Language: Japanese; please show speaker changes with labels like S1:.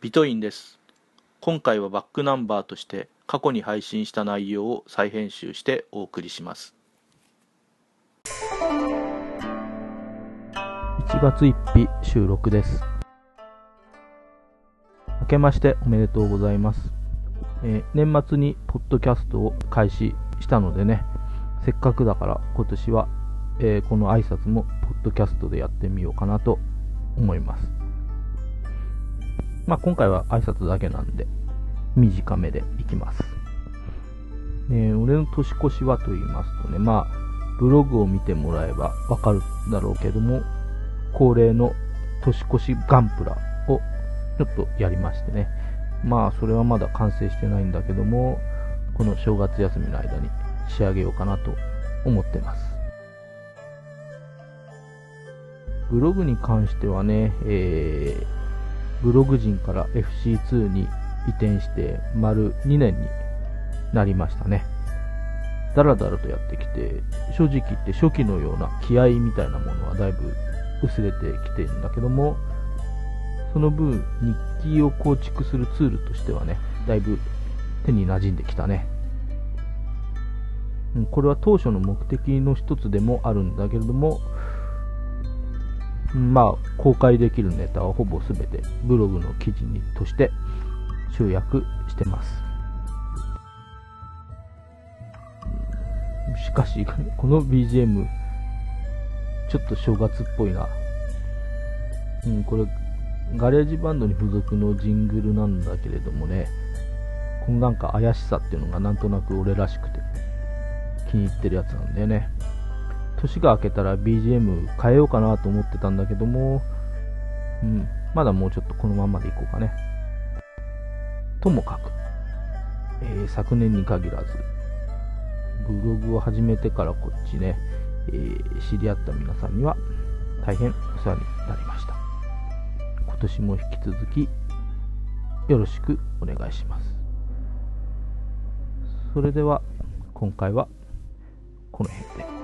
S1: ビトインです。今回はバックナンバーとして過去に配信した内容を再編集してお送りします。
S2: 1月1日収録です。明けましておめでとうございます、えー年末にポッドキャストを開始したのでねせっかくだから今年は、えーこの挨拶もポッドキャストでやってみようかなと思います。まあ今回は挨拶だけなんで短めでいきます。ね俺の年越しはと言いますとねまあブログを見てもらえばわかるだろうけども恒例の年越しガンプラをちょっとやりましてね。まあそれはまだ完成してないんだけどもこの正月休みの間に仕上げようかなと思ってます。ブログに関してはね、えー、ブログ人から FC2 に移転して丸2年になりましたね。だらだらとやってきて正直言って初期のような気合みたいなものはだいぶ薄れてきてるんだけどもその分日記を構築するツールとしてはねだいぶ手に馴染んできたね。これは当初の目的の一つでもあるんだけれどもまあ公開できるネタはほぼ全てブログの記事にとして集約してます。しかしこの BGM ちょっと正月っぽいな。うんこれ GarageBand に付属のジングルなんだけれどもねこのなんか怪しさっていうのがなんとなく俺らしくて気に入ってるやつなんだよね。年が明けたら BGM 変えようかなと思ってたんだけども、うん、まだもうちょっとこのままでいこうかね。ともかく、えー昨年に限らず、ブログを始めてからこっちね、えー知り合った皆さんには大変お世話になりました。今年も引き続きよろしくお願いします。それでは今回はこの辺で。